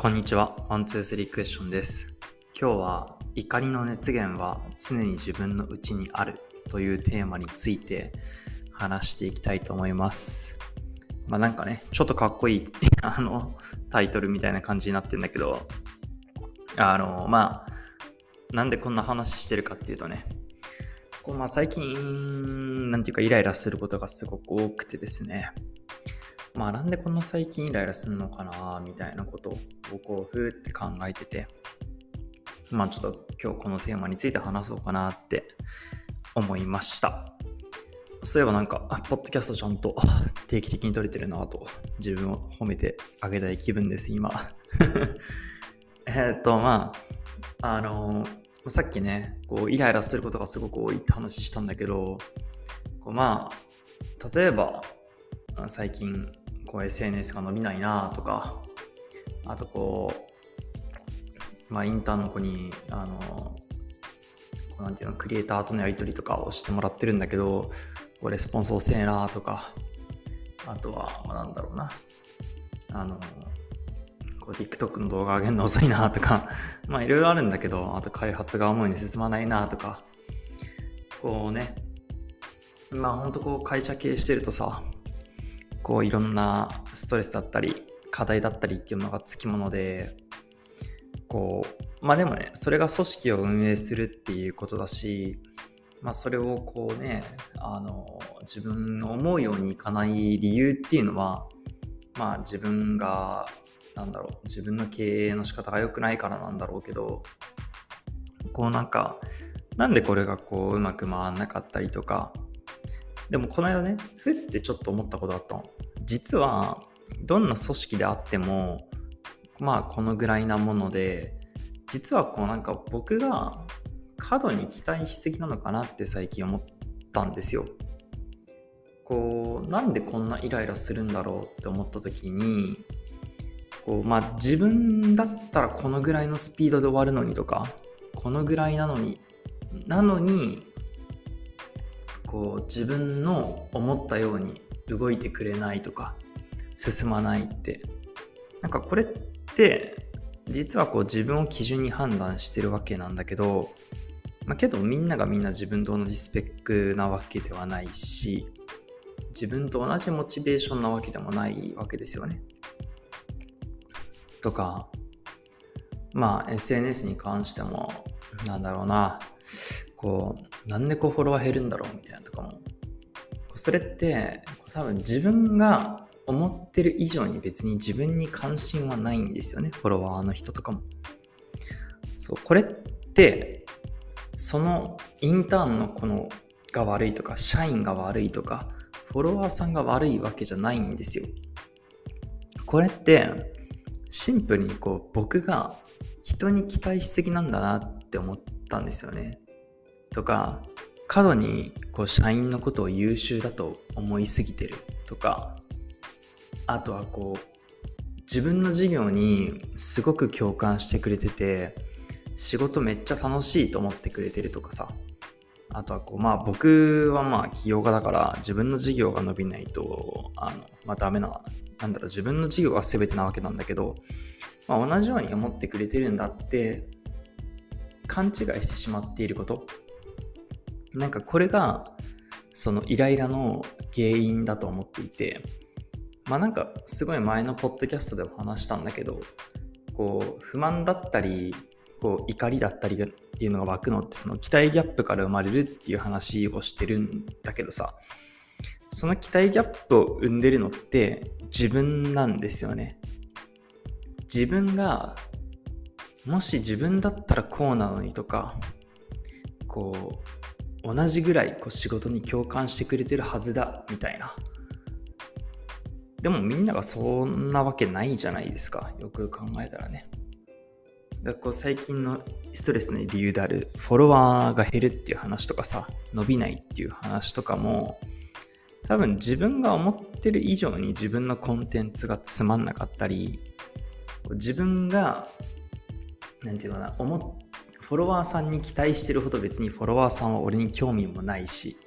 こんにちは。ワンツースリークエスチョンです。今日は怒りの熱源は常に自分の内にあるというテーマについて話していきたいと思います。まあなんかね、ちょっとかっこいい あのタイトルみたいな感じになってんだけど、あの、まあ、なんでこんな話してるかっていうとね、こうまあ最近、なんていうかイライラすることがすごく多くてですね、まあなんでこんな最近イライラするのかなみたいなことをこうふーって考えててまあちょっと今日このテーマについて話そうかなって思いました。そういえばなんかポッドキャストちゃんと定期的に撮れてるなと自分を褒めてあげたい気分です今。えっとまああのさっきねこうイライラすることがすごく多いって話したんだけどこうまあ例えば最近こう SNS が伸びないなとかあとこうまあインターンの子にあのこうなんていうのクリエイターとのやり取りとかをしてもらってるんだけどこうレスポンス遅えなとかあとは、まあ、なんだろうな。あのこう TikTok の動画上げるの遅いなとか まあいろいろあるんだけどあと開発が思うに進まないなとかこうね。まあほんとこう会社経営してるとさこういろんなストレスだったり課題だったりっていうのがつきものでこうまあでもねそれが組織を運営するっていうことだしまあそれをこうねあの自分の思うようにいかない理由っていうのはまあ自分がなんだろう自分の経営の仕方が良くないからなんだろうけどこうなんかなんでこれがこううまく回んなかったりとかでもこの間ねふってちょっと思ったことあったの。実はどんな組織であってもまあこのぐらいなもので実はこうなんか僕が過度に期待しすぎなのかなって最近思ったんですよ。こうなんでこんなイライラするんだろうって思った時にこうまあ自分だったらこのぐらいのスピードで終わるのにとかこのぐらいなのになのにこう自分の思ったように動いてくれないとか進まないってなんかこれって実はこう自分を基準に判断してるわけなんだけど、まあ、けどみんながみんな自分と同じスペックなわけではないし自分と同じモチベーションなわけでもないわけですよね。とかまあ SNS に関してもなんだろうなこうなんでこうフォロワー減るんだろうみたいなとかも。それって多分自分が思ってる以上に別に自分に関心はないんですよね。フォロワーの人とかも。そうこれってそのインターンの子のが悪いとか社員が悪いとかフォロワーさんが悪いわけじゃないんですよ。これってシンプルにこう僕が人に期待しすぎなんだなって思ったんですよね。とか過度にこう社員のことを優秀だと思いすぎてるとかあとはこう自分の授業にすごく共感してくれてて仕事めっちゃ楽しいと思ってくれてるとかさあとはこうまあ僕はまあ起業家だから自分の授業が伸びないとあのまあダメななんだろう自分の授業が全てなわけなんだけど、まあ、同じように思ってくれてるんだって勘違いしてしまっていること。なんかこれがそのイライラの原因だと思っていて。まあなんかすごい前のポッドキャストでも話したんだけどこう不満だったりこう怒りだったりっていうのが湧くのってその期待ギャップから生まれるっていう話をしてるんだけどさ。その期待ギャップを生んでるのって自分なんですよね。自分がもし自分だったらこうなのにとかこう同じぐらいこう仕事に共感してくれてるはずだみたいな。でもみんながそんなわけないじゃないですかよく考えたらね。だこう最近のストレスの理由であるフォロワーが減るっていう話とかさ伸びないっていう話とかも多分自分が思ってる以上に自分のコンテンツがつまんなかったり自分がなんていうのかな思フォロワーさんに期待してるほど別にフォロワーさんは俺に興味もないし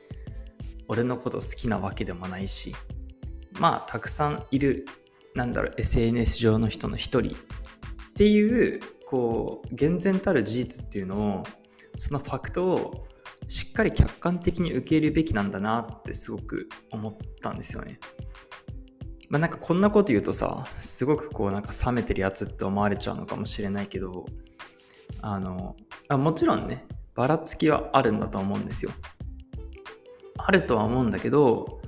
俺のこと好きなわけでもないしまあたくさんいるなんだろう SNS 上の人の一人っていうこう厳然たる事実っていうのをそのファクトをしっかり客観的に受け入れるべきなんだなってすごく思ったんですよね。まあなんかこんなこと言うとさすごくこうなんか冷めてるやつって思われちゃうのかもしれないけどあのあもちろんねばらつきはあるんだと思うんですよ。あるとは思うんだけど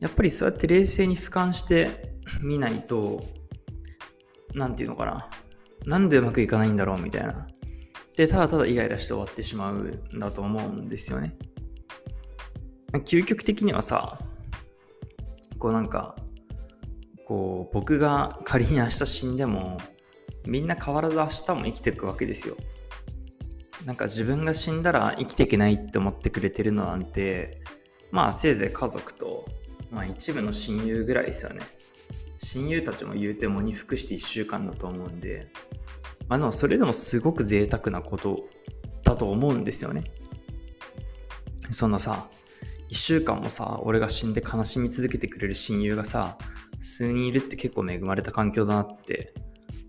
やっぱりそうやって冷静に俯瞰してみないと何て言うのかななんでうまくいかないんだろうみたいなで、ただただイライラして終わってしまうんだと思うんですよね。究極的にはさ、こうなんか、こう僕が仮に明日死んでも、みんな変わらず明日も生きていくわけですよ。なんか自分が死んだら生きていけないって思ってくれてるのなんて、まあせいぜい家族と、まあ一部の親友ぐらいですよね。親友たちも言うてもに服して1週間だと思うんで、まあでもそれでもすごく贅沢なことだと思うんですよね。そんなさ、1週間もさ、俺が死んで悲しみ続けてくれる親友がさ、数人いるって結構恵まれた環境だなって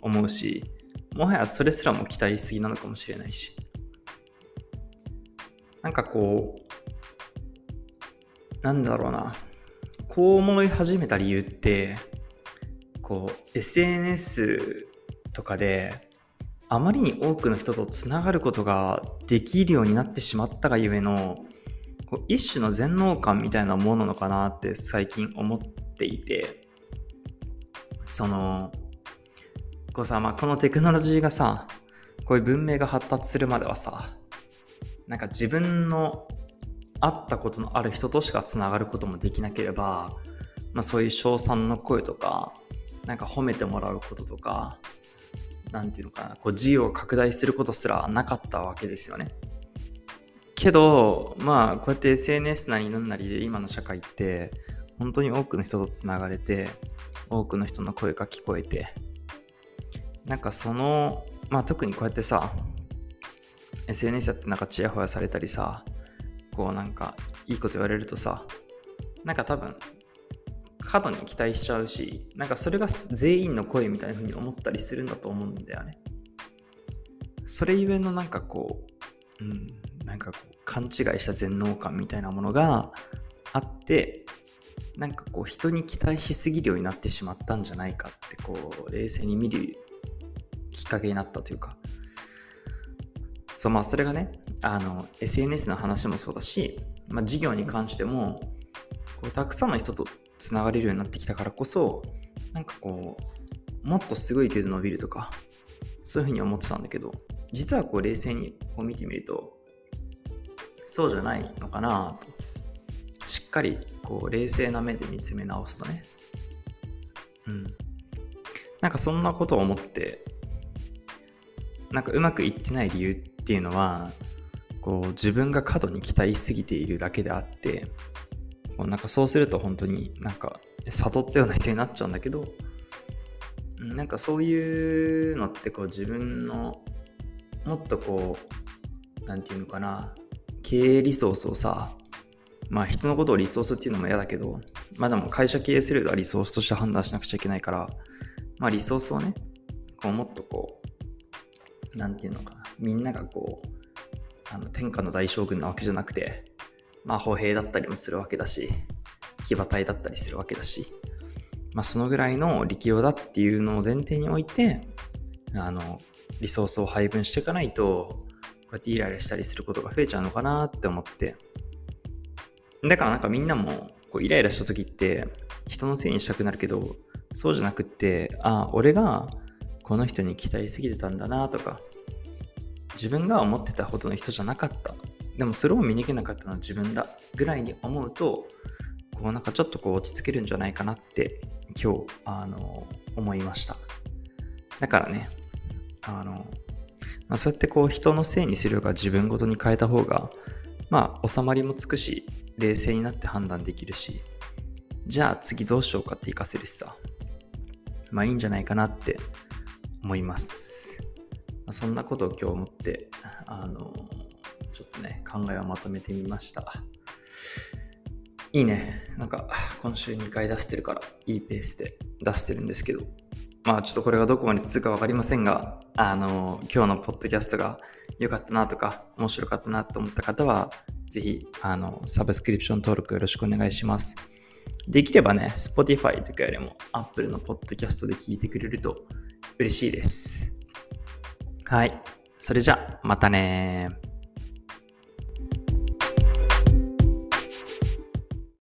思うし、もはやそれすらも期待しすぎなのかもしれないし。なんかこう、なんだろうな。こう思い始めた理由って、こう、SNS とかであまりに多くの人とつながることができるようになってしまったがゆえのこう一種の全能感みたいなものなのかなって最近思っていてそのこうさ、まあ、このテクノロジーがさこういう文明が発達するまではさなんか自分の会ったことのある人としかつながることもできなければ、まあ、そういう称賛の声とかなんか褒めてもらうこととかなんていうのかな、こう事業を拡大することすらなかったわけですよね。けど、まあ、こうやって SNS なりなんなりで今の社会って、本当に多くの人とつながれて、多くの人の声が聞こえて、なんかその、まあ特にこうやってさ、SNS やってなんかちやほやされたりさ、こうなんかいいこと言われるとさ、なんか多分過度に期待しちゃうしなんかそれが全員の声みたいな風に思ったりするんだと思うんだよね。それゆえのなんかこううんなんかこう勘違いした全能感みたいなものがあってなんかこう人に期待しすぎるようになってしまったんじゃないかってこう冷静に見るきっかけになったというか。そうまあそれがねあの SNS の話もそうだし、まあ、事業に関してもこうたくさんの人とつながれるようになってきたからこそなんかこうもっとすごいけど伸びるとかそういうふうに思ってたんだけど実はこう冷静にこう見てみるとそうじゃないのかなと。しっかりこう冷静な目で見つめ直すとね。うん。なんかそんなことを思ってなんかうまくいってない理由っていうのはこう自分が過度に期待しすぎているだけであってこうなんかそうすると本当になんか悟ったような人になっちゃうんだけどなんかそういうのってこう自分のもっとこう何て言うのかな。経営リソースをさまあ人のことをリソースっていうのも嫌だけどまあでも会社経営するとはリソースとして判断しなくちゃいけないからまあリソースをねこうもっとこう何て言うのかな。みんながこうあの天下の大将軍なわけじゃなくてまあ、歩兵だったりもするわけだし、騎馬隊だったりするわけだし、まあ、そのぐらいの力量だっていうのを前提において、あの、リソースを配分していかないと、こうやってイライラしたりすることが増えちゃうのかなって思って。だからなんかみんなも、こうイライラした時って、人のせいにしたくなるけど、そうじゃなくって、ああ、俺がこの人に期待すぎてたんだなとか、自分が思ってたほどの人じゃなかったでもそれを見抜けなかったのは自分だぐらいに思うとこうなんかちょっとこう落ち着けるんじゃないかなって今日あの思いましただからねあの、まあ、そうやってこう人のせいにするよりか自分ごとに変えた方がまあ収まりもつくし冷静になって判断できるしじゃあ次どうしようかって活かせるしさまあいいんじゃないかなって思います、まあ、そんなことを今日思ってあのちょっとね、考えをまとめてみました。いいね。なんか、今週2回出してるから、いいペースで出してるんですけど、まあちょっとこれがどこまで続くか分かりませんが、あの、今日のポッドキャストが良かったなとか、面白かったなと思った方は、ぜひ、あの、サブスクリプション登録よろしくお願いします。できればね、Spotify とかよりも Apple のポッドキャストで聞いてくれると嬉しいです。はい。それじゃ、またね